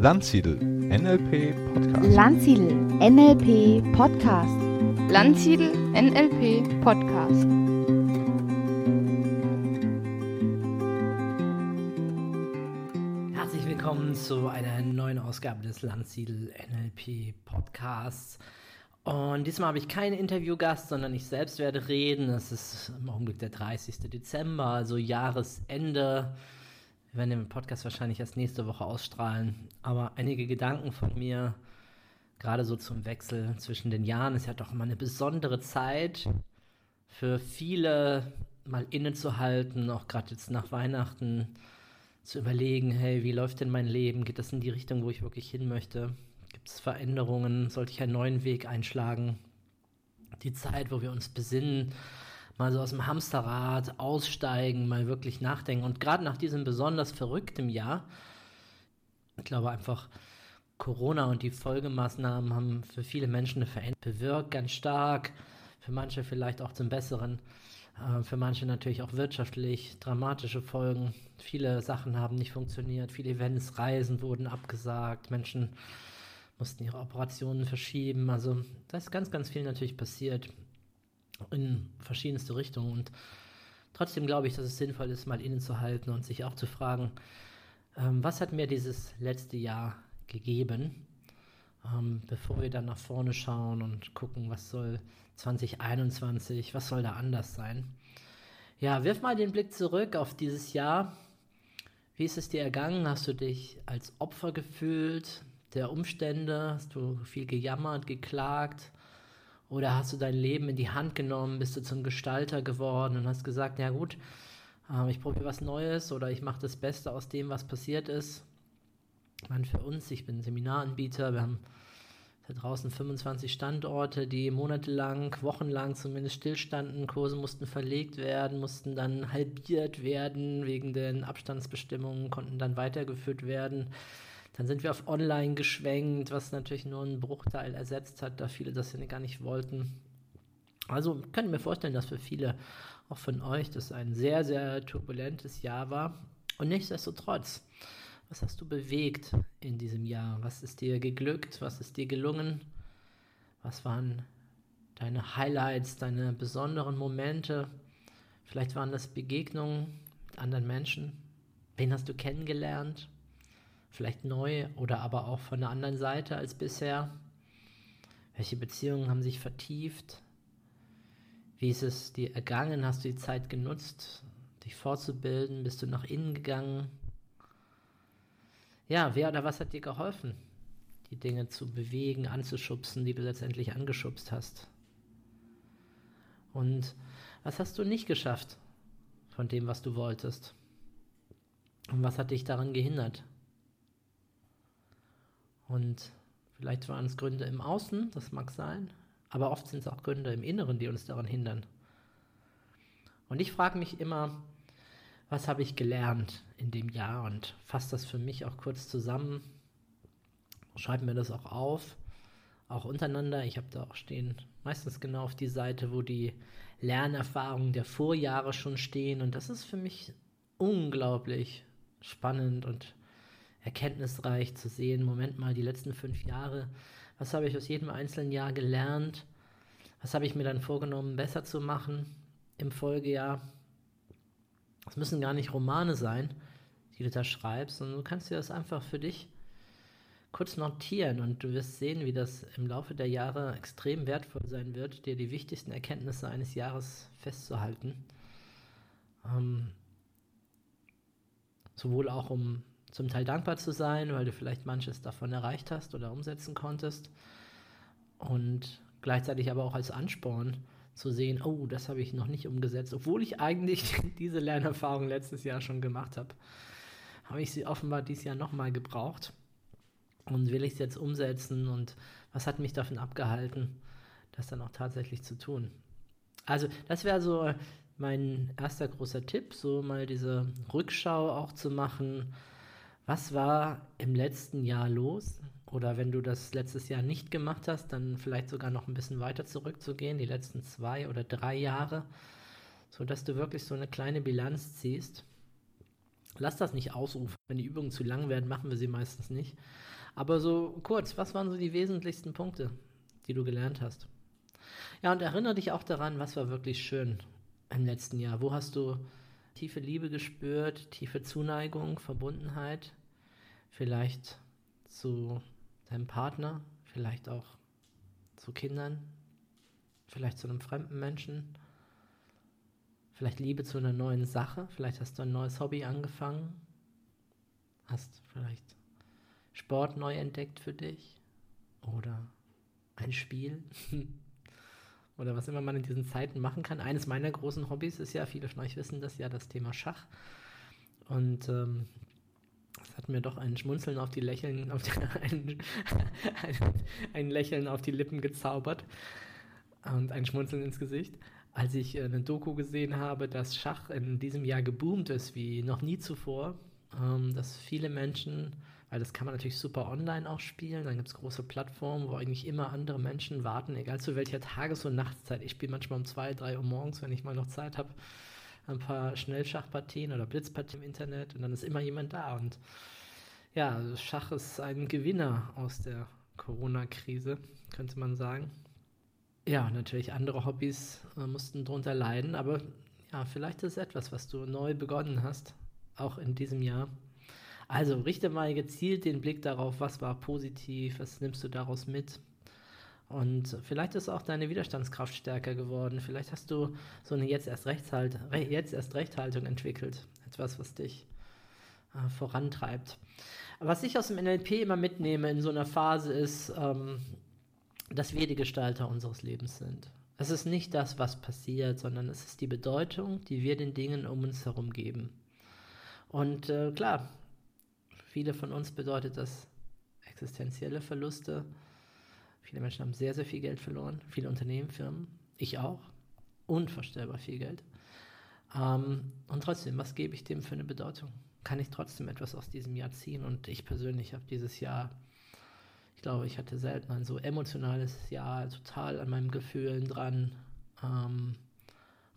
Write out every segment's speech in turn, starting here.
Landsiedel NLP Podcast. Landsiedel NLP Podcast. Landsiedel NLP Podcast. Herzlich willkommen zu einer neuen Ausgabe des Landsiedel NLP Podcasts. Und diesmal habe ich keinen Interviewgast, sondern ich selbst werde reden. Es ist im Augenblick der 30. Dezember, also Jahresende. Werden den Podcast wahrscheinlich erst nächste Woche ausstrahlen. Aber einige Gedanken von mir, gerade so zum Wechsel zwischen den Jahren, ist ja doch immer eine besondere Zeit für viele mal innezuhalten, auch gerade jetzt nach Weihnachten zu überlegen, hey, wie läuft denn mein Leben? Geht das in die Richtung, wo ich wirklich hin möchte? Gibt es Veränderungen? Sollte ich einen neuen Weg einschlagen? Die Zeit, wo wir uns besinnen, mal so aus dem Hamsterrad aussteigen, mal wirklich nachdenken. Und gerade nach diesem besonders verrückten Jahr, ich glaube einfach, Corona und die Folgemaßnahmen haben für viele Menschen eine Veränderung bewirkt, ganz stark. Für manche vielleicht auch zum Besseren. Äh, für manche natürlich auch wirtschaftlich dramatische Folgen. Viele Sachen haben nicht funktioniert. Viele Events, Reisen wurden abgesagt. Menschen mussten ihre Operationen verschieben. Also da ist ganz, ganz viel natürlich passiert in verschiedenste Richtungen. Und trotzdem glaube ich, dass es sinnvoll ist, mal innezuhalten und sich auch zu fragen, ähm, was hat mir dieses letzte Jahr gegeben, ähm, bevor wir dann nach vorne schauen und gucken, was soll 2021, was soll da anders sein. Ja, wirf mal den Blick zurück auf dieses Jahr. Wie ist es dir ergangen? Hast du dich als Opfer gefühlt der Umstände? Hast du viel gejammert, geklagt? Oder hast du dein Leben in die Hand genommen, bist du zum Gestalter geworden und hast gesagt, ja gut, äh, ich probiere was Neues oder ich mache das Beste aus dem, was passiert ist. Ich meine, für uns, ich bin Seminaranbieter, wir haben da draußen 25 Standorte, die monatelang, wochenlang zumindest stillstanden. Kurse mussten verlegt werden, mussten dann halbiert werden wegen den Abstandsbestimmungen, konnten dann weitergeführt werden. Dann sind wir auf Online geschwenkt, was natürlich nur einen Bruchteil ersetzt hat, da viele das ja gar nicht wollten. Also können mir vorstellen, dass für viele, auch von euch, das ein sehr, sehr turbulentes Jahr war. Und nichtsdestotrotz, was hast du bewegt in diesem Jahr? Was ist dir geglückt? Was ist dir gelungen? Was waren deine Highlights, deine besonderen Momente? Vielleicht waren das Begegnungen mit anderen Menschen. Wen hast du kennengelernt? Vielleicht neu oder aber auch von der anderen Seite als bisher? Welche Beziehungen haben sich vertieft? Wie ist es dir ergangen? Hast du die Zeit genutzt, dich fortzubilden? Bist du nach innen gegangen? Ja, wer oder was hat dir geholfen, die Dinge zu bewegen, anzuschubsen, die du letztendlich angeschubst hast? Und was hast du nicht geschafft von dem, was du wolltest? Und was hat dich daran gehindert? Und vielleicht waren es Gründe im Außen, das mag sein, aber oft sind es auch Gründe im Inneren, die uns daran hindern. Und ich frage mich immer, was habe ich gelernt in dem Jahr und fasse das für mich auch kurz zusammen, schreibe mir das auch auf, auch untereinander. Ich habe da auch stehen, meistens genau auf die Seite, wo die Lernerfahrungen der Vorjahre schon stehen. Und das ist für mich unglaublich spannend und erkenntnisreich zu sehen, Moment mal, die letzten fünf Jahre, was habe ich aus jedem einzelnen Jahr gelernt, was habe ich mir dann vorgenommen, besser zu machen im Folgejahr. Es müssen gar nicht Romane sein, die du da schreibst, sondern du kannst dir das einfach für dich kurz notieren und du wirst sehen, wie das im Laufe der Jahre extrem wertvoll sein wird, dir die wichtigsten Erkenntnisse eines Jahres festzuhalten. Ähm, sowohl auch um zum Teil dankbar zu sein, weil du vielleicht manches davon erreicht hast oder umsetzen konntest. Und gleichzeitig aber auch als Ansporn zu sehen, oh, das habe ich noch nicht umgesetzt, obwohl ich eigentlich diese Lernerfahrung letztes Jahr schon gemacht habe. Habe ich sie offenbar dieses Jahr nochmal gebraucht und will ich es jetzt umsetzen und was hat mich davon abgehalten, das dann auch tatsächlich zu tun. Also das wäre so mein erster großer Tipp, so mal diese Rückschau auch zu machen, was war im letzten Jahr los? Oder wenn du das letztes Jahr nicht gemacht hast, dann vielleicht sogar noch ein bisschen weiter zurückzugehen, die letzten zwei oder drei Jahre, sodass du wirklich so eine kleine Bilanz ziehst. Lass das nicht ausrufen. Wenn die Übungen zu lang werden, machen wir sie meistens nicht. Aber so kurz, was waren so die wesentlichsten Punkte, die du gelernt hast? Ja, und erinnere dich auch daran, was war wirklich schön im letzten Jahr. Wo hast du tiefe Liebe gespürt, tiefe Zuneigung, Verbundenheit? Vielleicht zu deinem Partner, vielleicht auch zu Kindern, vielleicht zu einem fremden Menschen, vielleicht Liebe zu einer neuen Sache, vielleicht hast du ein neues Hobby angefangen, hast vielleicht Sport neu entdeckt für dich oder ein Spiel oder was immer man in diesen Zeiten machen kann. Eines meiner großen Hobbys ist ja, viele von euch wissen das ja, das Thema Schach. Und ähm, hat mir doch ein Schmunzeln auf die Lächeln, auf die, ein, ein, ein, Lächeln auf die Lippen gezaubert und ein Schmunzeln ins Gesicht, als ich äh, eine Doku gesehen habe, dass Schach in diesem Jahr geboomt ist wie noch nie zuvor, ähm, dass viele Menschen, weil das kann man natürlich super online auch spielen, dann gibt es große Plattformen, wo eigentlich immer andere Menschen warten, egal zu welcher Tages- und Nachtszeit. Ich spiele manchmal um zwei, drei Uhr morgens, wenn ich mal noch Zeit habe ein paar Schnellschachpartien oder Blitzpartien im Internet und dann ist immer jemand da. Und ja, Schach ist ein Gewinner aus der Corona-Krise, könnte man sagen. Ja, natürlich andere Hobbys äh, mussten darunter leiden, aber ja, vielleicht ist es etwas, was du neu begonnen hast, auch in diesem Jahr. Also richte mal gezielt den Blick darauf, was war positiv, was nimmst du daraus mit und vielleicht ist auch deine Widerstandskraft stärker geworden. Vielleicht hast du so eine jetzt erst, Rechtshalt, jetzt erst Rechthaltung entwickelt. Etwas, was dich äh, vorantreibt. Was ich aus dem NLP immer mitnehme in so einer Phase ist, ähm, dass wir die Gestalter unseres Lebens sind. Es ist nicht das, was passiert, sondern es ist die Bedeutung, die wir den Dingen um uns herum geben. Und äh, klar, viele von uns bedeutet das existenzielle Verluste, Viele Menschen haben sehr, sehr viel Geld verloren. Viele Unternehmen, Firmen. Ich auch. Unvorstellbar viel Geld. Ähm, und trotzdem, was gebe ich dem für eine Bedeutung? Kann ich trotzdem etwas aus diesem Jahr ziehen? Und ich persönlich habe dieses Jahr, ich glaube, ich hatte selten ein so emotionales Jahr, total an meinen Gefühlen dran. Ähm,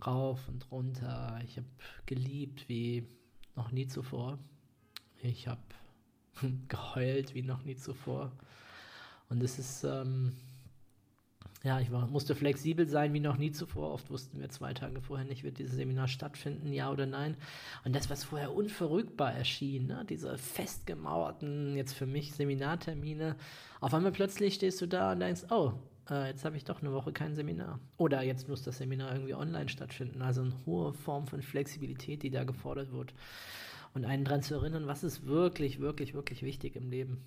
rauf und runter. Ich habe geliebt wie noch nie zuvor. Ich habe geheult wie noch nie zuvor. Und es ist, ähm, ja, ich war, musste flexibel sein wie noch nie zuvor. Oft wussten wir zwei Tage vorher nicht, wird dieses Seminar stattfinden, ja oder nein. Und das, was vorher unverrückbar erschien, ne? diese festgemauerten, jetzt für mich Seminartermine, auf einmal plötzlich stehst du da und denkst, oh, äh, jetzt habe ich doch eine Woche kein Seminar. Oder jetzt muss das Seminar irgendwie online stattfinden. Also eine hohe Form von Flexibilität, die da gefordert wird. Und einen daran zu erinnern, was ist wirklich, wirklich, wirklich wichtig im Leben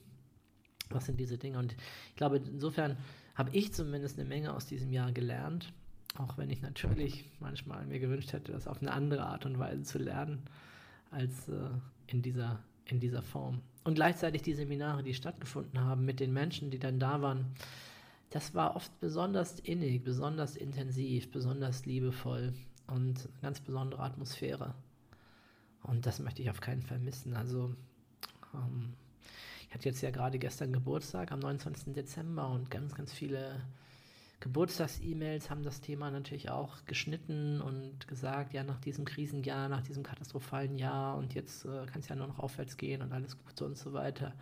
was sind diese Dinge? Und ich glaube, insofern habe ich zumindest eine Menge aus diesem Jahr gelernt, auch wenn ich natürlich manchmal mir gewünscht hätte, das auf eine andere Art und Weise zu lernen, als äh, in, dieser, in dieser Form. Und gleichzeitig die Seminare, die stattgefunden haben mit den Menschen, die dann da waren, das war oft besonders innig, besonders intensiv, besonders liebevoll und eine ganz besondere Atmosphäre. Und das möchte ich auf keinen Fall missen. Also ähm, ich hatte jetzt ja gerade gestern Geburtstag am 29. Dezember und ganz, ganz viele Geburtstags-E-Mails haben das Thema natürlich auch geschnitten und gesagt, ja, nach diesem Krisenjahr, nach diesem katastrophalen Jahr und jetzt äh, kann es ja nur noch aufwärts gehen und alles Gute und so weiter.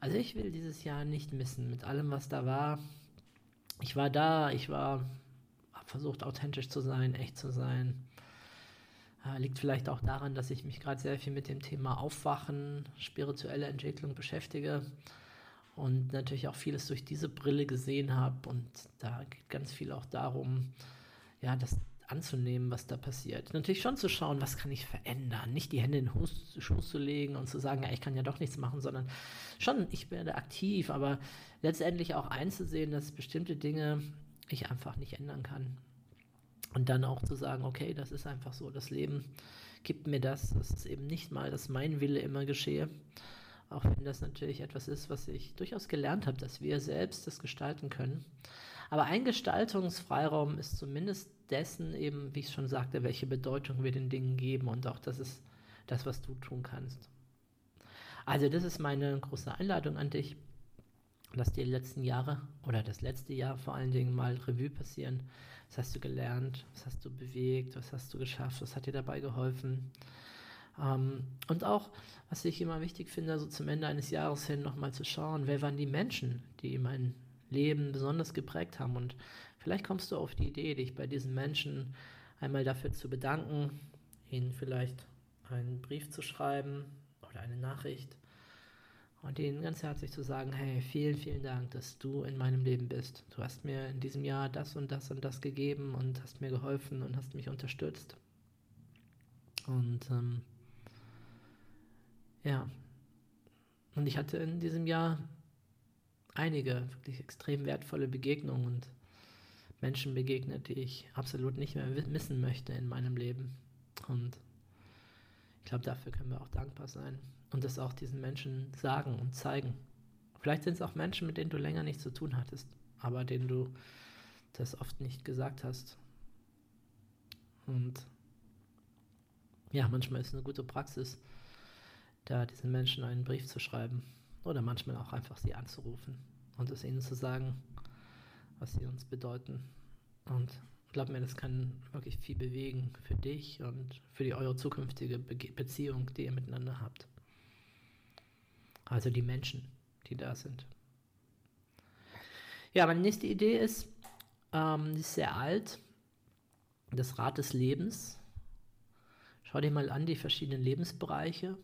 Also ich will dieses Jahr nicht missen mit allem, was da war. Ich war da, ich war, habe versucht authentisch zu sein, echt zu sein. Äh, liegt vielleicht auch daran, dass ich mich gerade sehr viel mit dem Thema Aufwachen, spirituelle Entwicklung beschäftige und natürlich auch vieles durch diese Brille gesehen habe. Und da geht ganz viel auch darum, ja, das anzunehmen, was da passiert. Natürlich schon zu schauen, was kann ich verändern. Nicht die Hände in den Schoß zu legen und zu sagen, ja, ich kann ja doch nichts machen, sondern schon, ich werde aktiv, aber letztendlich auch einzusehen, dass bestimmte Dinge ich einfach nicht ändern kann. Und dann auch zu sagen, okay, das ist einfach so, das Leben gibt mir das. Das ist eben nicht mal, dass mein Wille immer geschehe. Auch wenn das natürlich etwas ist, was ich durchaus gelernt habe, dass wir selbst das gestalten können. Aber ein Gestaltungsfreiraum ist zumindest dessen eben, wie ich schon sagte, welche Bedeutung wir den Dingen geben. Und auch das ist das, was du tun kannst. Also das ist meine große Einladung an dich. Dir die letzten Jahre oder das letzte Jahr vor allen Dingen mal Revue passieren was hast du gelernt? Was hast du bewegt? Was hast du geschafft? Was hat dir dabei geholfen? Ähm, und auch, was ich immer wichtig finde, so zum Ende eines Jahres hin nochmal zu schauen, wer waren die Menschen, die mein Leben besonders geprägt haben. Und vielleicht kommst du auf die Idee, dich bei diesen Menschen einmal dafür zu bedanken, ihnen vielleicht einen Brief zu schreiben oder eine Nachricht und ihnen ganz herzlich zu sagen, hey, vielen, vielen Dank, dass du in meinem Leben bist. Du hast mir in diesem Jahr das und das und das gegeben und hast mir geholfen und hast mich unterstützt. Und ähm, ja, und ich hatte in diesem Jahr einige wirklich extrem wertvolle Begegnungen und Menschen begegnet, die ich absolut nicht mehr missen möchte in meinem Leben. Und ich glaube, dafür können wir auch dankbar sein und das auch diesen Menschen sagen und zeigen. Vielleicht sind es auch Menschen, mit denen du länger nichts zu tun hattest, aber denen du das oft nicht gesagt hast. Und ja, manchmal ist es eine gute Praxis, da diesen Menschen einen Brief zu schreiben oder manchmal auch einfach sie anzurufen und es ihnen zu sagen, was sie uns bedeuten. Und glaub mir, das kann wirklich viel bewegen für dich und für die eure zukünftige Be Beziehung, die ihr miteinander habt. Also die Menschen, die da sind. Ja, meine nächste Idee ist, ähm, die ist sehr alt, das Rad des Lebens. Schau dir mal an die verschiedenen Lebensbereiche.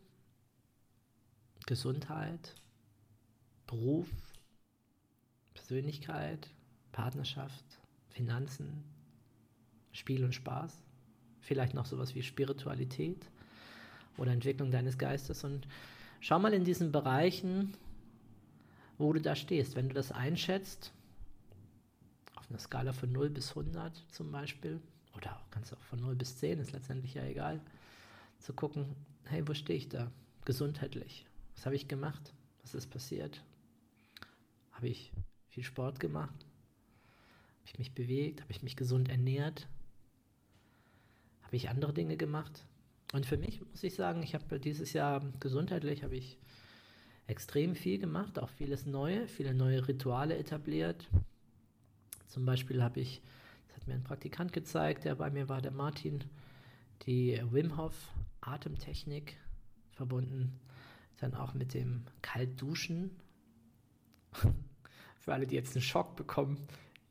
Gesundheit, Beruf, Persönlichkeit, Partnerschaft, Finanzen, Spiel und Spaß, vielleicht noch sowas wie Spiritualität oder Entwicklung deines Geistes und schau mal in diesen Bereichen, wo du da stehst. Wenn du das einschätzt, auf einer Skala von 0 bis 100 zum Beispiel, oder kannst du auch von 0 bis 10, ist letztendlich ja egal, zu gucken, hey, wo stehe ich da? Gesundheitlich. Was habe ich gemacht? Was ist passiert? Habe ich viel Sport gemacht? Habe ich mich bewegt? Habe ich mich gesund ernährt? Habe ich andere Dinge gemacht? Und für mich muss ich sagen, ich habe dieses Jahr gesundheitlich habe ich extrem viel gemacht, auch vieles Neue, viele neue Rituale etabliert. Zum Beispiel habe ich, das hat mir ein Praktikant gezeigt, der bei mir war, der Martin, die Wim Hof Atemtechnik verbunden dann auch mit dem Kaltduschen. Für alle, die jetzt einen Schock bekommen.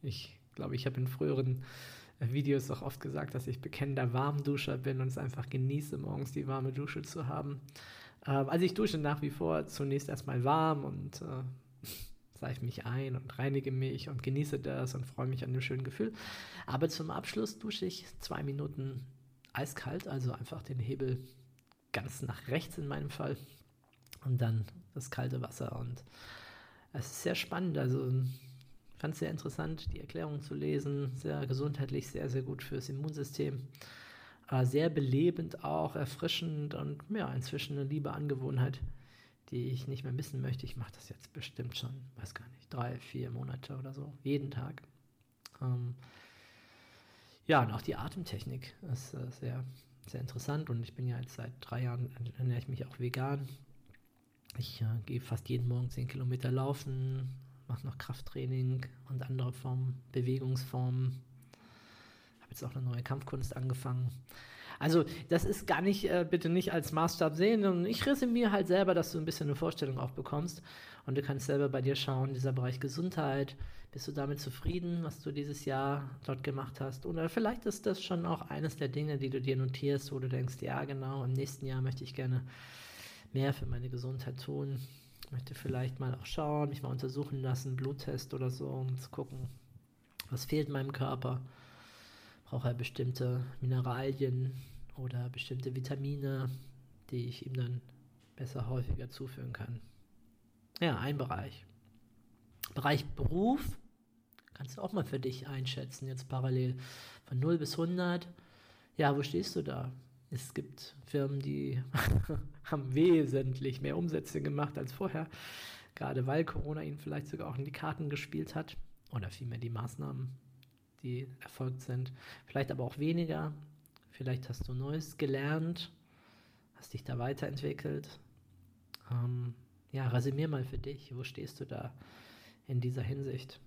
Ich glaube, ich habe in früheren Videos auch oft gesagt, dass ich bekennender Warmduscher bin und es einfach genieße, morgens die warme Dusche zu haben. Ähm, also ich dusche nach wie vor zunächst erstmal warm und äh, seife mich ein und reinige mich und genieße das und freue mich an dem schönen Gefühl. Aber zum Abschluss dusche ich zwei Minuten eiskalt, also einfach den Hebel ganz nach rechts in meinem Fall und dann das kalte Wasser. Und es ist sehr spannend. Also fand es sehr interessant, die Erklärung zu lesen. Sehr gesundheitlich, sehr, sehr gut fürs Immunsystem. Äh, sehr belebend auch, erfrischend und ja, inzwischen eine liebe Angewohnheit, die ich nicht mehr missen möchte. Ich mache das jetzt bestimmt schon, weiß gar nicht, drei, vier Monate oder so, jeden Tag. Ähm, ja, und auch die Atemtechnik ist äh, sehr, sehr interessant und ich bin ja jetzt seit drei Jahren, ernähre ich mich auch vegan ich äh, gehe fast jeden Morgen 10 Kilometer laufen, mache noch Krafttraining und andere Formen, Bewegungsformen. Habe jetzt auch eine neue Kampfkunst angefangen. Also das ist gar nicht, äh, bitte nicht als Maßstab sehen. Und ich resümiere halt selber, dass du ein bisschen eine Vorstellung auch bekommst. Und du kannst selber bei dir schauen, dieser Bereich Gesundheit, bist du damit zufrieden, was du dieses Jahr dort gemacht hast? Oder vielleicht ist das schon auch eines der Dinge, die du dir notierst, wo du denkst, ja genau, im nächsten Jahr möchte ich gerne mehr für meine Gesundheit tun. Ich möchte vielleicht mal auch schauen, mich mal untersuchen lassen, Bluttest oder so, um zu gucken, was fehlt meinem Körper. Braucht er bestimmte Mineralien oder bestimmte Vitamine, die ich ihm dann besser häufiger zuführen kann. Ja, ein Bereich. Bereich Beruf kannst du auch mal für dich einschätzen, jetzt parallel von 0 bis 100. Ja, wo stehst du da? Es gibt Firmen, die haben wesentlich mehr Umsätze gemacht als vorher, gerade weil Corona ihnen vielleicht sogar auch in die Karten gespielt hat oder vielmehr die Maßnahmen, die erfolgt sind. Vielleicht aber auch weniger. Vielleicht hast du Neues gelernt, hast dich da weiterentwickelt. Ähm, ja, resümier mal für dich, wo stehst du da in dieser Hinsicht?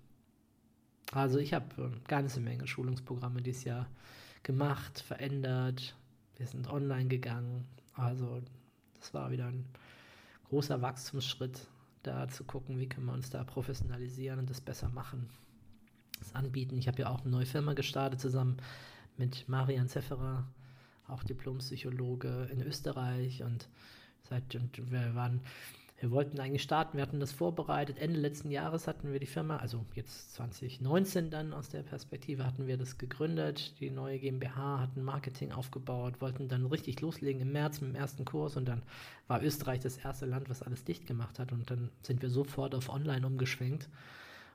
Also ich habe eine ganze Menge Schulungsprogramme dieses Jahr gemacht, verändert, Wir sind online gegangen. Also das war wieder ein großer Wachstumsschritt, da zu gucken, wie können wir uns da professionalisieren und das besser machen. Das anbieten. Ich habe ja auch eine neue Firma gestartet zusammen mit Marian Zefferer, auch Diplompsychologe in Österreich und seit und wir waren wir wollten eigentlich starten, wir hatten das vorbereitet. Ende letzten Jahres hatten wir die Firma, also jetzt 2019 dann aus der Perspektive hatten wir das gegründet, die neue GmbH, hatten Marketing aufgebaut, wollten dann richtig loslegen im März mit dem ersten Kurs und dann war Österreich das erste Land, was alles dicht gemacht hat und dann sind wir sofort auf Online umgeschwenkt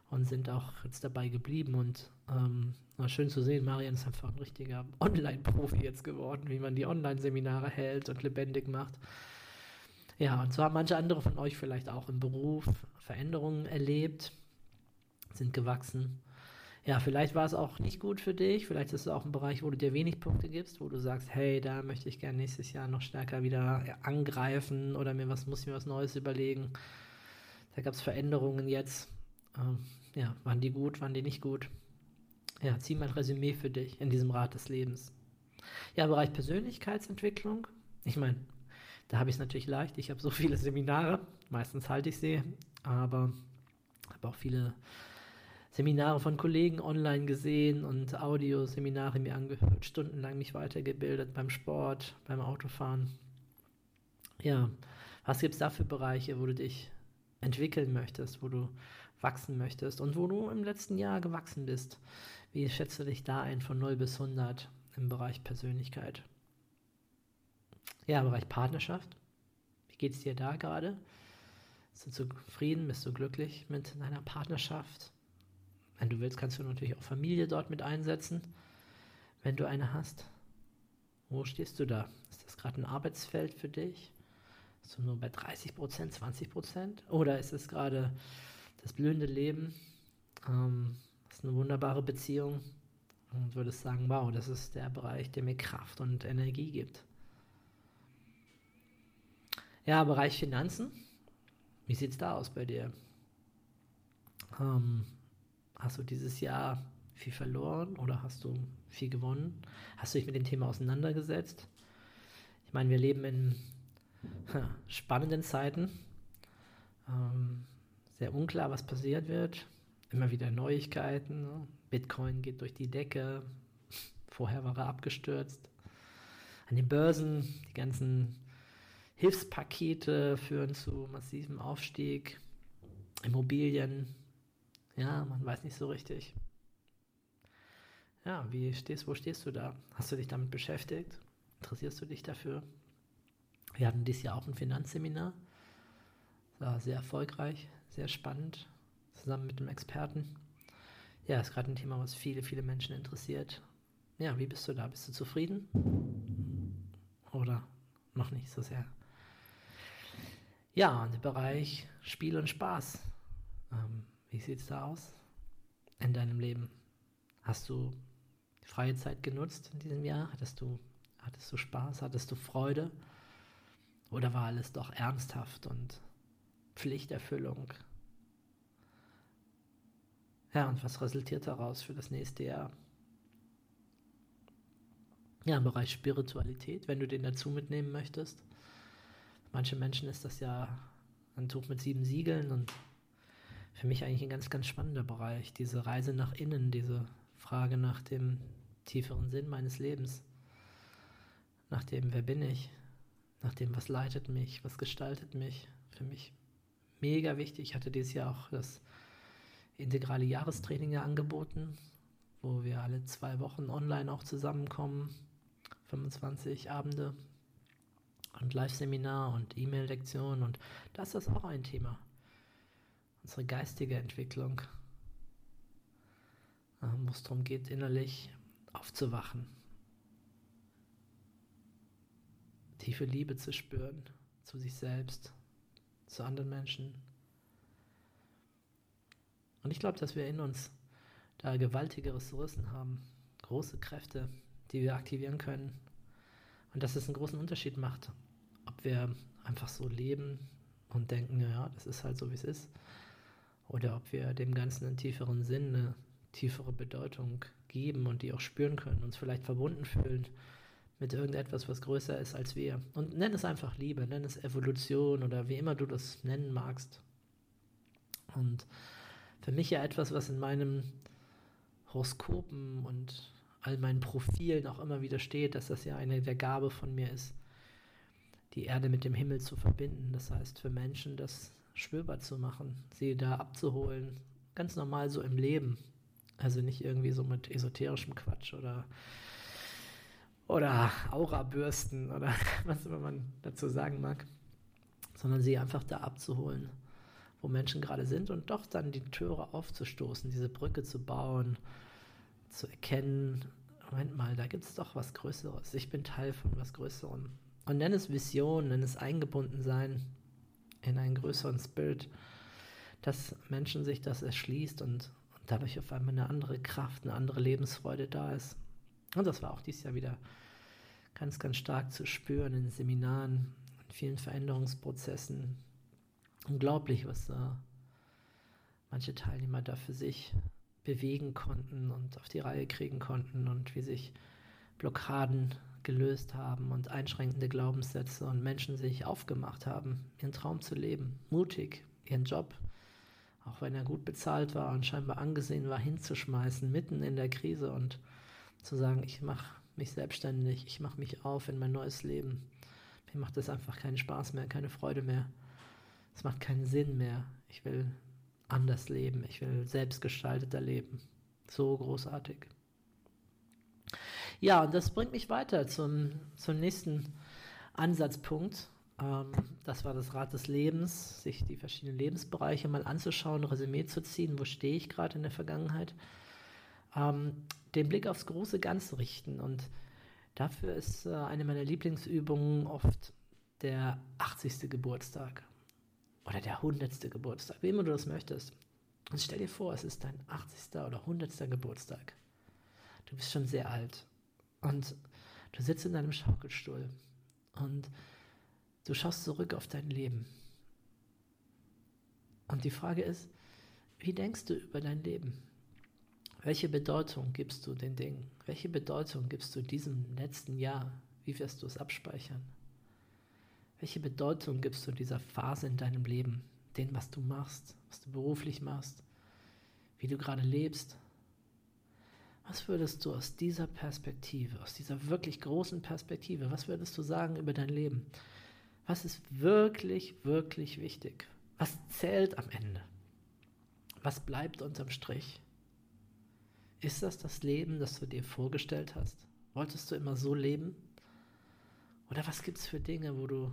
und sind auch jetzt dabei geblieben und ähm, war schön zu sehen, Marian ist einfach ein richtiger Online-Profi jetzt geworden, wie man die Online-Seminare hält und lebendig macht. Ja, und so haben manche andere von euch vielleicht auch im Beruf Veränderungen erlebt, sind gewachsen. Ja, vielleicht war es auch nicht gut für dich. Vielleicht ist es auch ein Bereich, wo du dir wenig Punkte gibst, wo du sagst, hey, da möchte ich gerne nächstes Jahr noch stärker wieder angreifen oder mir was muss ich mir was Neues überlegen. Da gab es Veränderungen jetzt. Ähm, ja, waren die gut, waren die nicht gut? Ja, zieh mal ein Resümee für dich in diesem Rat des Lebens. Ja, Bereich Persönlichkeitsentwicklung. Ich meine, da habe ich es natürlich leicht. Ich habe so viele Seminare, meistens halte ich sie, aber habe auch viele Seminare von Kollegen online gesehen und Audioseminare mir angehört, stundenlang mich weitergebildet beim Sport, beim Autofahren. Ja, was gibt es da für Bereiche, wo du dich entwickeln möchtest, wo du wachsen möchtest und wo du im letzten Jahr gewachsen bist? Wie schätzt du dich da ein von 0 bis 100 im Bereich Persönlichkeit? Ja, im Bereich Partnerschaft. Wie geht es dir da gerade? Bist du zufrieden? Bist du glücklich mit deiner Partnerschaft? Wenn du willst, kannst du natürlich auch Familie dort mit einsetzen, wenn du eine hast. Wo stehst du da? Ist das gerade ein Arbeitsfeld für dich? Bist du nur bei 30 Prozent, 20 Prozent? Oder ist es gerade das blühende Leben? Ähm, ist eine wunderbare Beziehung und würdest sagen, wow, das ist der Bereich, der mir Kraft und Energie gibt. Ja, Bereich Finanzen. Wie sieht es da aus bei dir? Ähm, hast du dieses Jahr viel verloren oder hast du viel gewonnen? Hast du dich mit dem Thema auseinandergesetzt? Ich meine, wir leben in spannenden Zeiten. Ähm, sehr unklar, was passiert wird. Immer wieder Neuigkeiten. Ne? Bitcoin geht durch die Decke. Vorher war er abgestürzt. An den Börsen, die ganzen Hilfspakete führen zu massivem Aufstieg. Immobilien, ja, man weiß nicht so richtig. Ja, wie stehst, wo stehst du da? Hast du dich damit beschäftigt? Interessierst du dich dafür? Wir hatten dieses Jahr auch ein Finanzseminar. Das war sehr erfolgreich, sehr spannend, zusammen mit einem Experten. Ja, ist gerade ein Thema, was viele, viele Menschen interessiert. Ja, wie bist du da? Bist du zufrieden? Oder noch nicht so sehr? Ja, der Bereich Spiel und Spaß. Ähm, wie sieht es da aus in deinem Leben? Hast du die freie Zeit genutzt in diesem Jahr? Hattest du, hattest du Spaß? Hattest du Freude? Oder war alles doch ernsthaft und Pflichterfüllung? Ja, und was resultiert daraus für das nächste Jahr? Ja, im Bereich Spiritualität, wenn du den dazu mitnehmen möchtest manche Menschen ist das ja ein Tuch mit sieben Siegeln und für mich eigentlich ein ganz, ganz spannender Bereich. Diese Reise nach innen, diese Frage nach dem tieferen Sinn meines Lebens, nach dem, wer bin ich, nach dem, was leitet mich, was gestaltet mich. Für mich mega wichtig. Ich hatte dieses Jahr auch das integrale Jahrestraining ja angeboten, wo wir alle zwei Wochen online auch zusammenkommen. 25 Abende und Live-Seminar und E-Mail-Lektion und das ist auch ein Thema. Unsere geistige Entwicklung, äh, wo es darum geht, innerlich aufzuwachen, tiefe Liebe zu spüren zu sich selbst, zu anderen Menschen. Und ich glaube, dass wir in uns da gewaltige Ressourcen haben, große Kräfte, die wir aktivieren können. Und dass es einen großen Unterschied macht, wir einfach so leben und denken, ja, das ist halt so, wie es ist, oder ob wir dem Ganzen einen tieferen Sinn, eine tiefere Bedeutung geben und die auch spüren können, uns vielleicht verbunden fühlen mit irgendetwas, was größer ist als wir. Und nenn es einfach Liebe, nenn es Evolution oder wie immer du das nennen magst. Und für mich ja etwas, was in meinem Horoskopen und all meinen Profilen auch immer wieder steht, dass das ja eine der Gabe von mir ist, die Erde mit dem Himmel zu verbinden. Das heißt, für Menschen das spürbar zu machen, sie da abzuholen, ganz normal so im Leben. Also nicht irgendwie so mit esoterischem Quatsch oder, oder Aura-Bürsten oder was immer man dazu sagen mag, sondern sie einfach da abzuholen, wo Menschen gerade sind und doch dann die Türe aufzustoßen, diese Brücke zu bauen, zu erkennen, Moment mal, da gibt es doch was Größeres. Ich bin Teil von was Größerem. Und nenn es Vision, nenn es Eingebundensein in einen größeren Spirit, dass Menschen sich das erschließt und, und dadurch auf einmal eine andere Kraft, eine andere Lebensfreude da ist. Und das war auch dieses Jahr wieder ganz, ganz stark zu spüren in Seminaren, in vielen Veränderungsprozessen. Unglaublich, was da manche Teilnehmer da für sich bewegen konnten und auf die Reihe kriegen konnten und wie sich Blockaden gelöst haben und einschränkende Glaubenssätze und Menschen sich aufgemacht haben, ihren Traum zu leben, mutig ihren Job, auch wenn er gut bezahlt war und scheinbar angesehen war, hinzuschmeißen, mitten in der Krise und zu sagen, ich mache mich selbstständig, ich mache mich auf in mein neues Leben. Mir macht das einfach keinen Spaß mehr, keine Freude mehr. Es macht keinen Sinn mehr. Ich will anders leben, ich will selbstgestalteter leben. So großartig. Ja, und das bringt mich weiter zum, zum nächsten Ansatzpunkt. Ähm, das war das Rad des Lebens, sich die verschiedenen Lebensbereiche mal anzuschauen, Resümee zu ziehen, wo stehe ich gerade in der Vergangenheit. Ähm, den Blick aufs große Ganze richten. Und dafür ist äh, eine meiner Lieblingsübungen oft der 80. Geburtstag oder der 100. Geburtstag, wie immer du das möchtest. Und stell dir vor, es ist dein 80. oder 100. Geburtstag. Du bist schon sehr alt und du sitzt in deinem Schaukelstuhl und du schaust zurück auf dein Leben. Und die Frage ist, wie denkst du über dein Leben? Welche Bedeutung gibst du den Dingen? Welche Bedeutung gibst du diesem letzten Jahr? Wie wirst du es abspeichern? Welche Bedeutung gibst du dieser Phase in deinem Leben? Dem, was du machst, was du beruflich machst, wie du gerade lebst? Was würdest du aus dieser Perspektive, aus dieser wirklich großen Perspektive, was würdest du sagen über dein Leben? Was ist wirklich, wirklich wichtig? Was zählt am Ende? Was bleibt unterm Strich? Ist das das Leben, das du dir vorgestellt hast? Wolltest du immer so leben? Oder was gibt es für Dinge, wo du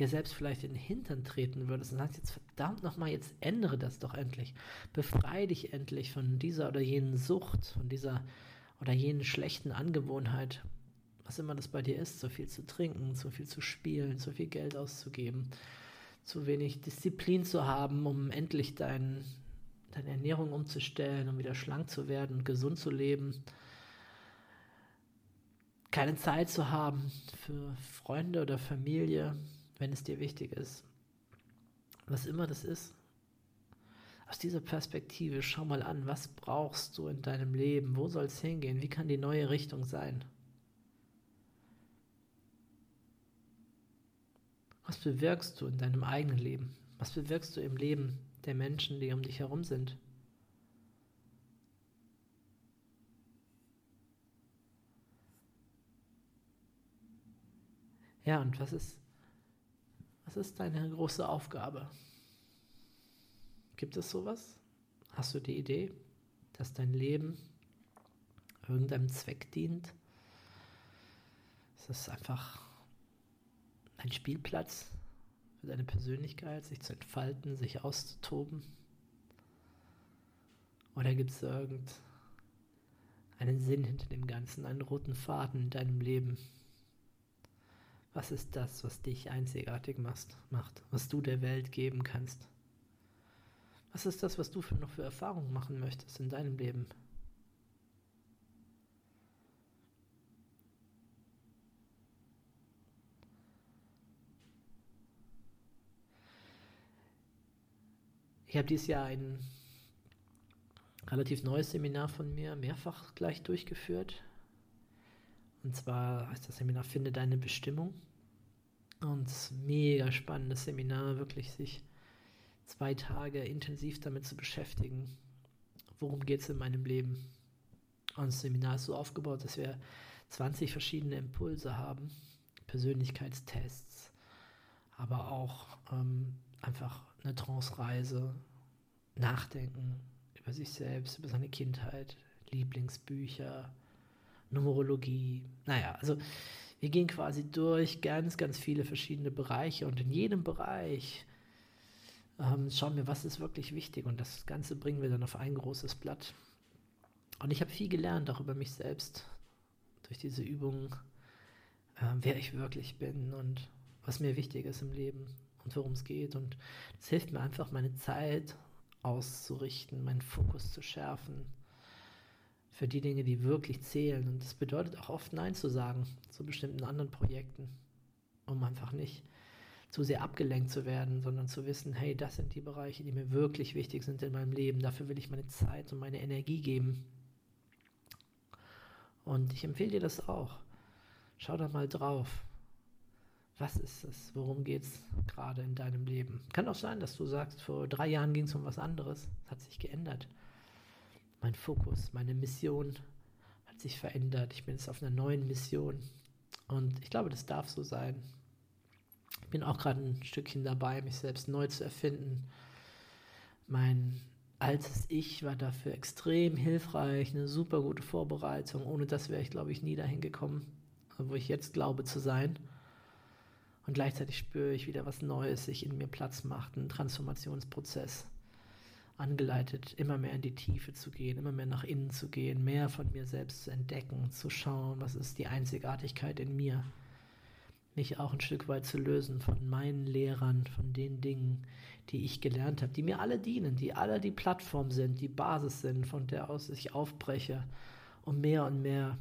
dir selbst vielleicht in den Hintern treten würdest und sagst, jetzt verdammt nochmal, jetzt ändere das doch endlich. Befreie dich endlich von dieser oder jenen Sucht, von dieser oder jenen schlechten Angewohnheit, was immer das bei dir ist, so viel zu trinken, so viel zu spielen, so viel Geld auszugeben, zu wenig Disziplin zu haben, um endlich dein, deine Ernährung umzustellen, um wieder schlank zu werden und gesund zu leben keine Zeit zu haben für Freunde oder Familie, wenn es dir wichtig ist. Was immer das ist. Aus dieser Perspektive schau mal an, was brauchst du in deinem Leben? Wo soll es hingehen? Wie kann die neue Richtung sein? Was bewirkst du in deinem eigenen Leben? Was bewirkst du im Leben der Menschen, die um dich herum sind? Ja, und was ist, was ist deine große Aufgabe? Gibt es sowas? Hast du die Idee, dass dein Leben irgendeinem Zweck dient? Ist es einfach ein Spielplatz für deine Persönlichkeit, sich zu entfalten, sich auszutoben? Oder gibt es irgendeinen Sinn hinter dem Ganzen, einen roten Faden in deinem Leben? Was ist das, was dich einzigartig macht, was du der Welt geben kannst? Was ist das, was du für, noch für Erfahrungen machen möchtest in deinem Leben? Ich habe dieses Jahr ein relativ neues Seminar von mir mehrfach gleich durchgeführt. Und zwar heißt das Seminar Finde deine Bestimmung. Und mega spannendes Seminar, wirklich sich zwei Tage intensiv damit zu beschäftigen, worum geht es in meinem Leben. Und das Seminar ist so aufgebaut, dass wir 20 verschiedene Impulse haben, Persönlichkeitstests, aber auch ähm, einfach eine Trance-Reise, Nachdenken über sich selbst, über seine Kindheit, Lieblingsbücher, Numerologie. Naja, also wir gehen quasi durch ganz, ganz viele verschiedene Bereiche und in jedem Bereich ähm, schauen wir, was ist wirklich wichtig und das Ganze bringen wir dann auf ein großes Blatt. Und ich habe viel gelernt, auch über mich selbst, durch diese Übungen, äh, wer ich wirklich bin und was mir wichtig ist im Leben und worum es geht. Und es hilft mir einfach, meine Zeit auszurichten, meinen Fokus zu schärfen für die Dinge, die wirklich zählen. Und das bedeutet auch oft Nein zu sagen zu bestimmten anderen Projekten, um einfach nicht zu sehr abgelenkt zu werden, sondern zu wissen, hey, das sind die Bereiche, die mir wirklich wichtig sind in meinem Leben. Dafür will ich meine Zeit und meine Energie geben. Und ich empfehle dir das auch. Schau da mal drauf. Was ist es? Worum geht es gerade in deinem Leben? Kann auch sein, dass du sagst, vor drei Jahren ging es um was anderes. Es hat sich geändert. Mein Fokus, meine Mission hat sich verändert. Ich bin jetzt auf einer neuen Mission. Und ich glaube, das darf so sein. Ich bin auch gerade ein Stückchen dabei, mich selbst neu zu erfinden. Mein altes Ich war dafür extrem hilfreich, eine super gute Vorbereitung. Ohne das wäre ich, glaube ich, nie dahin gekommen, wo ich jetzt glaube zu sein. Und gleichzeitig spüre ich wieder was Neues sich in mir Platz macht, ein Transformationsprozess angeleitet, immer mehr in die Tiefe zu gehen, immer mehr nach innen zu gehen, mehr von mir selbst zu entdecken, zu schauen, was ist die Einzigartigkeit in mir. Mich auch ein Stück weit zu lösen von meinen Lehrern, von den Dingen, die ich gelernt habe, die mir alle dienen, die alle die Plattform sind, die Basis sind, von der aus ich aufbreche, um mehr und mehr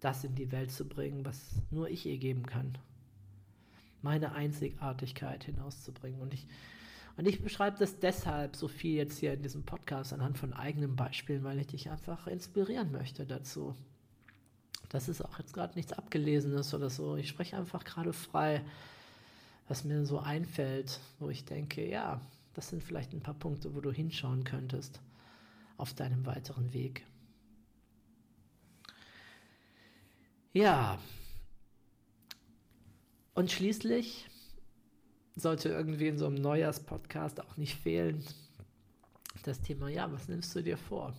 das in die Welt zu bringen, was nur ich ihr geben kann meine Einzigartigkeit hinauszubringen. Und ich, und ich beschreibe das deshalb so viel jetzt hier in diesem Podcast anhand von eigenen Beispielen, weil ich dich einfach inspirieren möchte dazu. Das ist auch jetzt gerade nichts Abgelesenes oder so. Ich spreche einfach gerade frei, was mir so einfällt, wo ich denke, ja, das sind vielleicht ein paar Punkte, wo du hinschauen könntest auf deinem weiteren Weg. Ja, und schließlich sollte irgendwie in so einem Neujahrspodcast auch nicht fehlen das Thema, ja, was nimmst du dir vor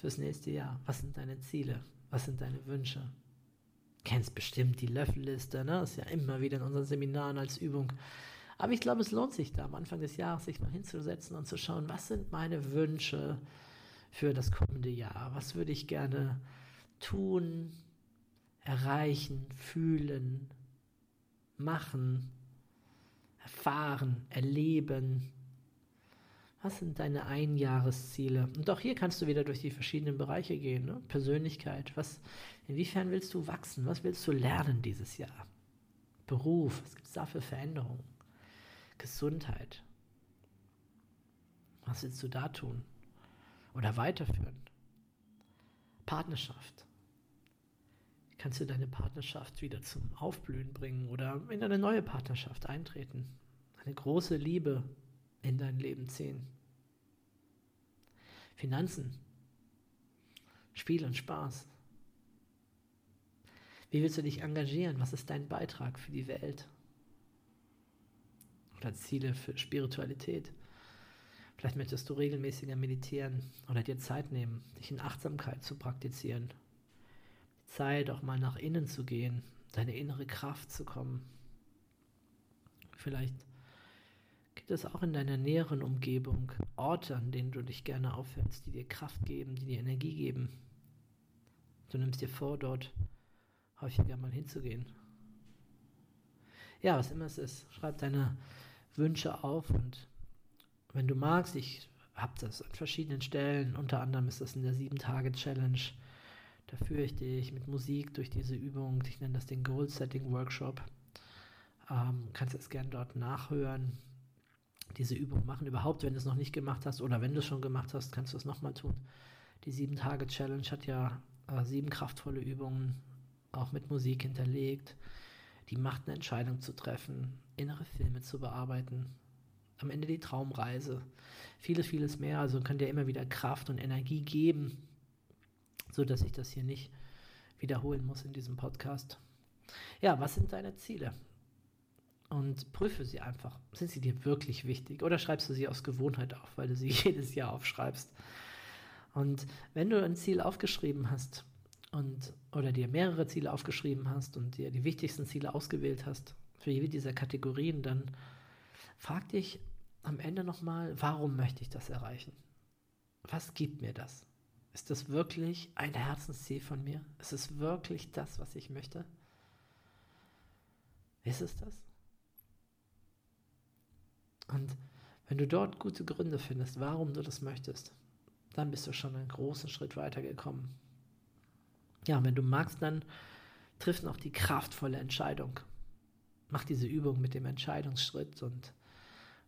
fürs nächste Jahr? Was sind deine Ziele? Was sind deine Wünsche? Kennst bestimmt die Löffelliste, ne? Ist ja immer wieder in unseren Seminaren als Übung. Aber ich glaube, es lohnt sich da am Anfang des Jahres sich mal hinzusetzen und zu schauen, was sind meine Wünsche für das kommende Jahr? Was würde ich gerne tun, erreichen, fühlen, machen, erfahren, erleben? Was sind deine Einjahresziele? Und auch hier kannst du wieder durch die verschiedenen Bereiche gehen. Ne? Persönlichkeit, was, inwiefern willst du wachsen? Was willst du lernen dieses Jahr? Beruf, was gibt es da für Veränderungen? Gesundheit, was willst du da tun? Oder weiterführen? Partnerschaft, kannst du deine Partnerschaft wieder zum Aufblühen bringen oder in eine neue Partnerschaft eintreten. Eine große Liebe in dein Leben ziehen. Finanzen, Spiel und Spaß. Wie willst du dich engagieren? Was ist dein Beitrag für die Welt? Oder Ziele für Spiritualität? Vielleicht möchtest du regelmäßiger meditieren oder dir Zeit nehmen, dich in Achtsamkeit zu praktizieren Zeit, auch mal nach innen zu gehen, deine innere Kraft zu kommen. Vielleicht gibt es auch in deiner näheren Umgebung Orte, an denen du dich gerne aufhältst, die dir Kraft geben, die dir Energie geben. Du nimmst dir vor, dort häufiger mal hinzugehen. Ja, was immer es ist, schreib deine Wünsche auf und wenn du magst, ich habe das an verschiedenen Stellen, unter anderem ist das in der 7-Tage-Challenge da führe ich dich mit Musik durch diese Übung. Ich nenne das den Goal Setting Workshop. Ähm, kannst es gerne dort nachhören. Diese Übung machen. Überhaupt, wenn du es noch nicht gemacht hast oder wenn du es schon gemacht hast, kannst du es nochmal tun. Die 7-Tage-Challenge hat ja äh, sieben kraftvolle Übungen auch mit Musik hinterlegt, die Macht, eine Entscheidung zu treffen, innere Filme zu bearbeiten, am Ende die Traumreise, vieles, vieles mehr. Also könnt ihr immer wieder Kraft und Energie geben, so dass ich das hier nicht wiederholen muss in diesem Podcast. Ja, was sind deine Ziele? Und prüfe sie einfach. Sind sie dir wirklich wichtig? Oder schreibst du sie aus Gewohnheit auf, weil du sie jedes Jahr aufschreibst? Und wenn du ein Ziel aufgeschrieben hast und oder dir mehrere Ziele aufgeschrieben hast und dir die wichtigsten Ziele ausgewählt hast für jede dieser Kategorien, dann frag dich am Ende nochmal, warum möchte ich das erreichen? Was gibt mir das? Ist das wirklich ein Herzensziel von mir? Ist es wirklich das, was ich möchte? Ist es das? Und wenn du dort gute Gründe findest, warum du das möchtest, dann bist du schon einen großen Schritt weitergekommen. Ja, wenn du magst, dann triff noch die kraftvolle Entscheidung. Mach diese Übung mit dem Entscheidungsschritt und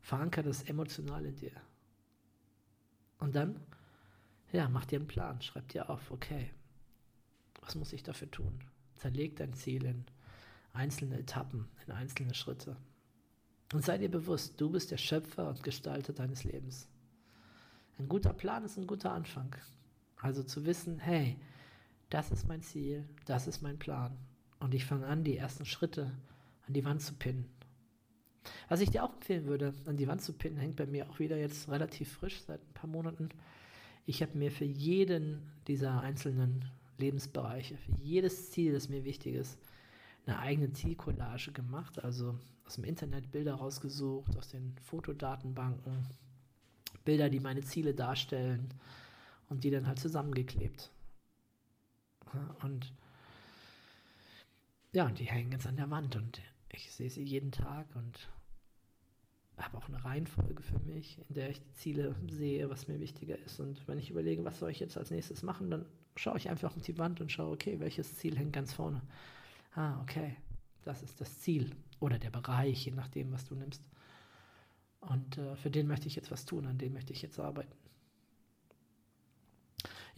verankere das emotional in dir. Und dann, ja, mach dir einen Plan, schreib dir auf, okay, was muss ich dafür tun? Zerleg dein Ziel in einzelne Etappen, in einzelne Schritte. Und sei dir bewusst, du bist der Schöpfer und Gestalter deines Lebens. Ein guter Plan ist ein guter Anfang. Also zu wissen, hey, das ist mein Ziel, das ist mein Plan. Und ich fange an, die ersten Schritte an die Wand zu pinnen. Was ich dir auch empfehlen würde, an die Wand zu pinnen, hängt bei mir auch wieder jetzt relativ frisch seit ein paar Monaten. Ich habe mir für jeden dieser einzelnen Lebensbereiche, für jedes Ziel, das mir wichtig ist, eine eigene Zielcollage gemacht, also aus dem Internet Bilder rausgesucht, aus den Fotodatenbanken, Bilder, die meine Ziele darstellen und die dann halt zusammengeklebt. Und ja, die hängen jetzt an der Wand und ich sehe sie jeden Tag und habe auch eine Reihenfolge für mich, in der ich die Ziele sehe, was mir wichtiger ist. Und wenn ich überlege, was soll ich jetzt als nächstes machen, dann schaue ich einfach auf die Wand und schaue, okay, welches Ziel hängt ganz vorne ah, okay, das ist das Ziel oder der Bereich, je nachdem, was du nimmst. Und äh, für den möchte ich jetzt was tun, an dem möchte ich jetzt arbeiten.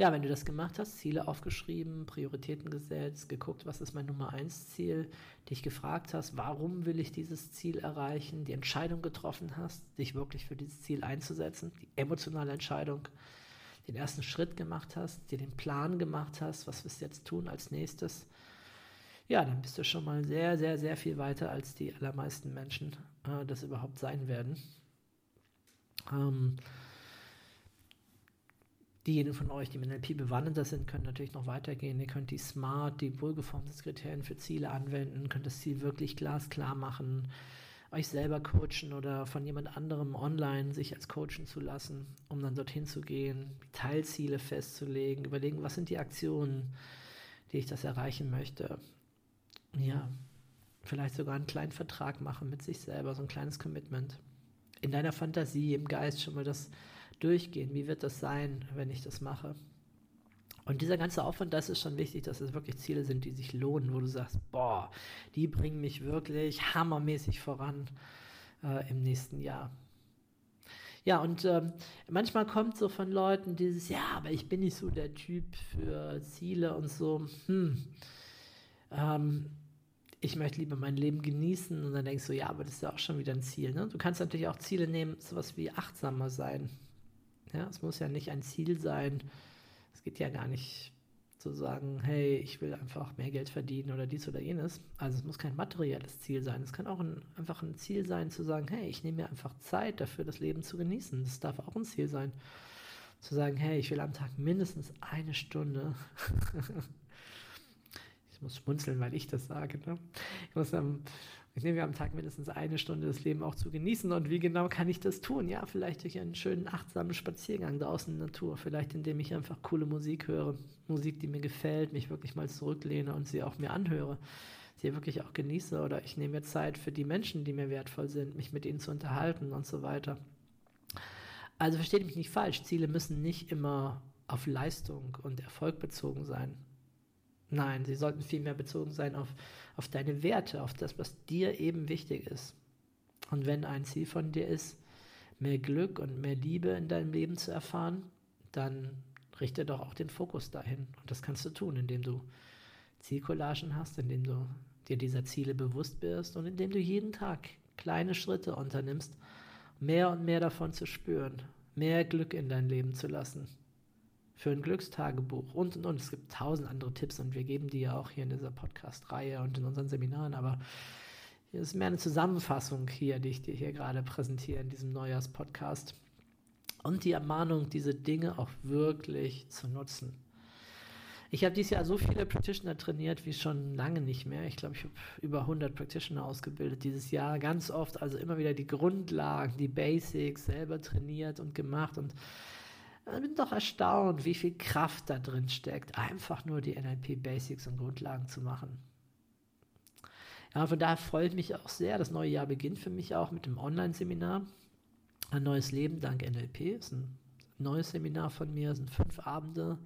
Ja, wenn du das gemacht hast, Ziele aufgeschrieben, Prioritäten gesetzt, geguckt, was ist mein Nummer eins Ziel, dich gefragt hast, warum will ich dieses Ziel erreichen, die Entscheidung getroffen hast, dich wirklich für dieses Ziel einzusetzen, die emotionale Entscheidung, den ersten Schritt gemacht hast, dir den Plan gemacht hast, was wirst du jetzt tun als nächstes, ja, dann bist du schon mal sehr, sehr, sehr viel weiter, als die allermeisten Menschen äh, das überhaupt sein werden. Ähm, diejenigen von euch, die mit NLP bewandter sind, können natürlich noch weitergehen. Ihr könnt die SMART, die wohlgeformten Kriterien für Ziele anwenden, könnt das Ziel wirklich glasklar machen, euch selber coachen oder von jemand anderem online sich als coachen zu lassen, um dann dorthin zu gehen, Teilziele festzulegen, überlegen, was sind die Aktionen, die ich das erreichen möchte ja, vielleicht sogar einen kleinen Vertrag machen mit sich selber, so ein kleines Commitment. In deiner Fantasie, im Geist schon mal das durchgehen. Wie wird das sein, wenn ich das mache? Und dieser ganze Aufwand, das ist schon wichtig, dass es wirklich Ziele sind, die sich lohnen, wo du sagst, boah, die bringen mich wirklich hammermäßig voran äh, im nächsten Jahr. Ja, und ähm, manchmal kommt so von Leuten dieses, ja, aber ich bin nicht so der Typ für Ziele und so. Hm. Ähm, ich möchte lieber mein Leben genießen und dann denkst du, ja, aber das ist ja auch schon wieder ein Ziel. Ne? Du kannst natürlich auch Ziele nehmen, sowas wie achtsamer sein. Ja, es muss ja nicht ein Ziel sein. Es geht ja gar nicht zu sagen, hey, ich will einfach mehr Geld verdienen oder dies oder jenes. Also es muss kein materielles Ziel sein. Es kann auch ein, einfach ein Ziel sein, zu sagen, hey, ich nehme mir einfach Zeit dafür, das Leben zu genießen. Das darf auch ein Ziel sein. Zu sagen, hey, ich will am Tag mindestens eine Stunde ich muss schmunzeln, weil ich das sage. Ne? Ich, muss, ähm, ich nehme mir am Tag mindestens eine Stunde das Leben auch zu genießen. Und wie genau kann ich das tun? Ja, vielleicht durch einen schönen, achtsamen Spaziergang draußen in der Natur. Vielleicht indem ich einfach coole Musik höre. Musik, die mir gefällt, mich wirklich mal zurücklehne und sie auch mir anhöre. Sie wirklich auch genieße. Oder ich nehme mir Zeit für die Menschen, die mir wertvoll sind, mich mit ihnen zu unterhalten und so weiter. Also versteht mich nicht falsch. Ziele müssen nicht immer auf Leistung und Erfolg bezogen sein. Nein, sie sollten vielmehr bezogen sein auf, auf deine Werte, auf das, was dir eben wichtig ist. Und wenn ein Ziel von dir ist, mehr Glück und mehr Liebe in deinem Leben zu erfahren, dann richte doch auch den Fokus dahin. Und das kannst du tun, indem du Zielcollagen hast, indem du dir dieser Ziele bewusst bist und indem du jeden Tag kleine Schritte unternimmst, mehr und mehr davon zu spüren, mehr Glück in dein Leben zu lassen. Für ein Glückstagebuch und und und. Es gibt tausend andere Tipps und wir geben die ja auch hier in dieser Podcast-Reihe und in unseren Seminaren, aber hier ist mehr eine Zusammenfassung hier, die ich dir hier gerade präsentiere in diesem Neujahrspodcast. Und die Ermahnung, diese Dinge auch wirklich zu nutzen. Ich habe dieses Jahr so viele Practitioner trainiert wie schon lange nicht mehr. Ich glaube, ich habe über 100 Practitioner ausgebildet dieses Jahr. Ganz oft also immer wieder die Grundlagen, die Basics selber trainiert und gemacht. Und ich bin doch erstaunt, wie viel Kraft da drin steckt, einfach nur die NLP Basics und Grundlagen zu machen. Ja, von daher freut mich auch sehr. Das neue Jahr beginnt für mich auch mit dem Online-Seminar. Ein neues Leben dank NLP. Ist ein neues Seminar von mir, das sind fünf Abende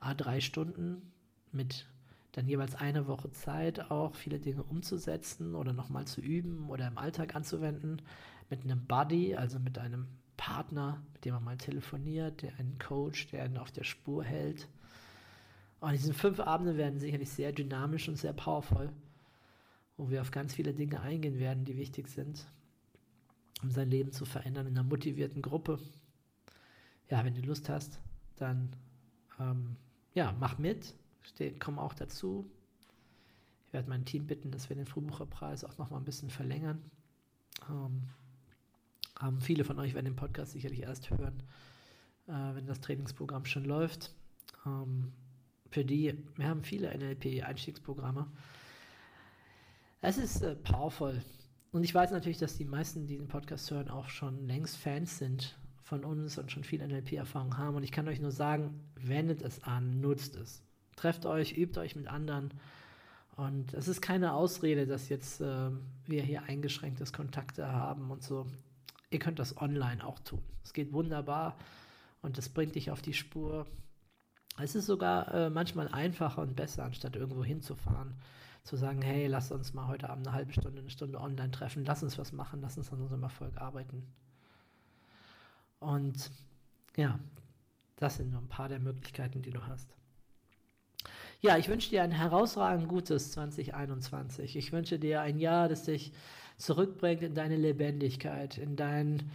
a drei Stunden mit dann jeweils eine Woche Zeit, auch viele Dinge umzusetzen oder nochmal zu üben oder im Alltag anzuwenden, mit einem Buddy, also mit einem Partner, mit dem man mal telefoniert, der einen Coach, der einen auf der Spur hält. Und diese fünf Abende werden sicherlich sehr dynamisch und sehr powerful, wo wir auf ganz viele Dinge eingehen werden, die wichtig sind, um sein Leben zu verändern in einer motivierten Gruppe. Ja, wenn du Lust hast, dann ähm, ja, mach mit, steh, komm auch dazu. Ich werde mein Team bitten, dass wir den Frühbucherpreis auch noch mal ein bisschen verlängern. Ähm, haben viele von euch werden den Podcast sicherlich erst hören, äh, wenn das Trainingsprogramm schon läuft. Ähm, für die, wir haben viele NLP-Einstiegsprogramme. Es ist äh, powerful. Und ich weiß natürlich, dass die meisten, die den Podcast hören, auch schon längst Fans sind von uns und schon viel NLP-Erfahrung haben. Und ich kann euch nur sagen, wendet es an, nutzt es. Trefft euch, übt euch mit anderen. Und es ist keine Ausrede, dass jetzt äh, wir hier eingeschränktes Kontakte haben und so. Ihr könnt das online auch tun. Es geht wunderbar und es bringt dich auf die Spur. Es ist sogar äh, manchmal einfacher und besser, anstatt irgendwo hinzufahren, zu sagen, hey, lass uns mal heute Abend eine halbe Stunde, eine Stunde online treffen, lass uns was machen, lass uns an unserem Erfolg arbeiten. Und ja, das sind nur ein paar der Möglichkeiten, die du hast. Ja, ich wünsche dir ein herausragend gutes 2021. Ich wünsche dir ein Jahr, das dich zurückbringt in deine Lebendigkeit, in, dein,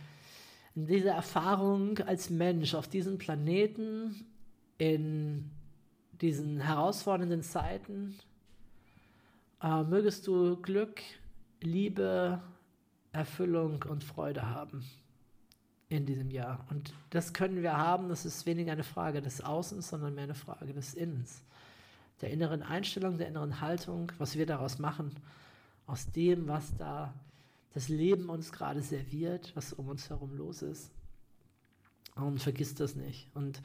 in diese Erfahrung als Mensch auf diesem Planeten, in diesen herausfordernden Zeiten. Äh, mögest du Glück, Liebe, Erfüllung und Freude haben in diesem Jahr. Und das können wir haben, das ist weniger eine Frage des Außens, sondern mehr eine Frage des Innens. Der inneren Einstellung, der inneren Haltung, was wir daraus machen, aus dem, was da das Leben uns gerade serviert, was um uns herum los ist. Und vergiss das nicht. Und,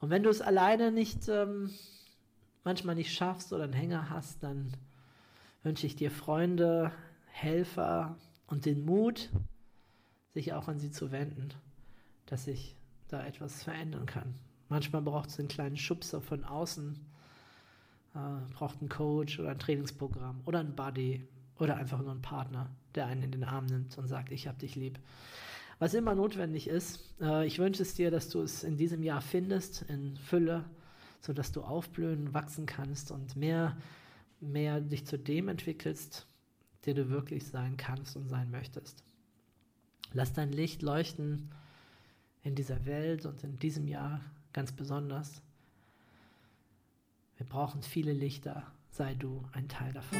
und wenn du es alleine nicht, ähm, manchmal nicht schaffst oder einen Hänger hast, dann wünsche ich dir Freunde, Helfer und den Mut, sich auch an sie zu wenden, dass sich da etwas verändern kann. Manchmal braucht es einen kleinen Schubser von außen, äh, braucht einen Coach oder ein Trainingsprogramm oder ein Buddy oder einfach nur einen Partner, der einen in den Arm nimmt und sagt, ich habe dich lieb. Was immer notwendig ist, äh, ich wünsche es dir, dass du es in diesem Jahr findest, in Fülle, sodass du aufblühen, wachsen kannst und mehr, mehr dich zu dem entwickelst, der du wirklich sein kannst und sein möchtest. Lass dein Licht leuchten in dieser Welt und in diesem Jahr ganz besonders. Wir brauchen viele Lichter, sei du ein Teil davon.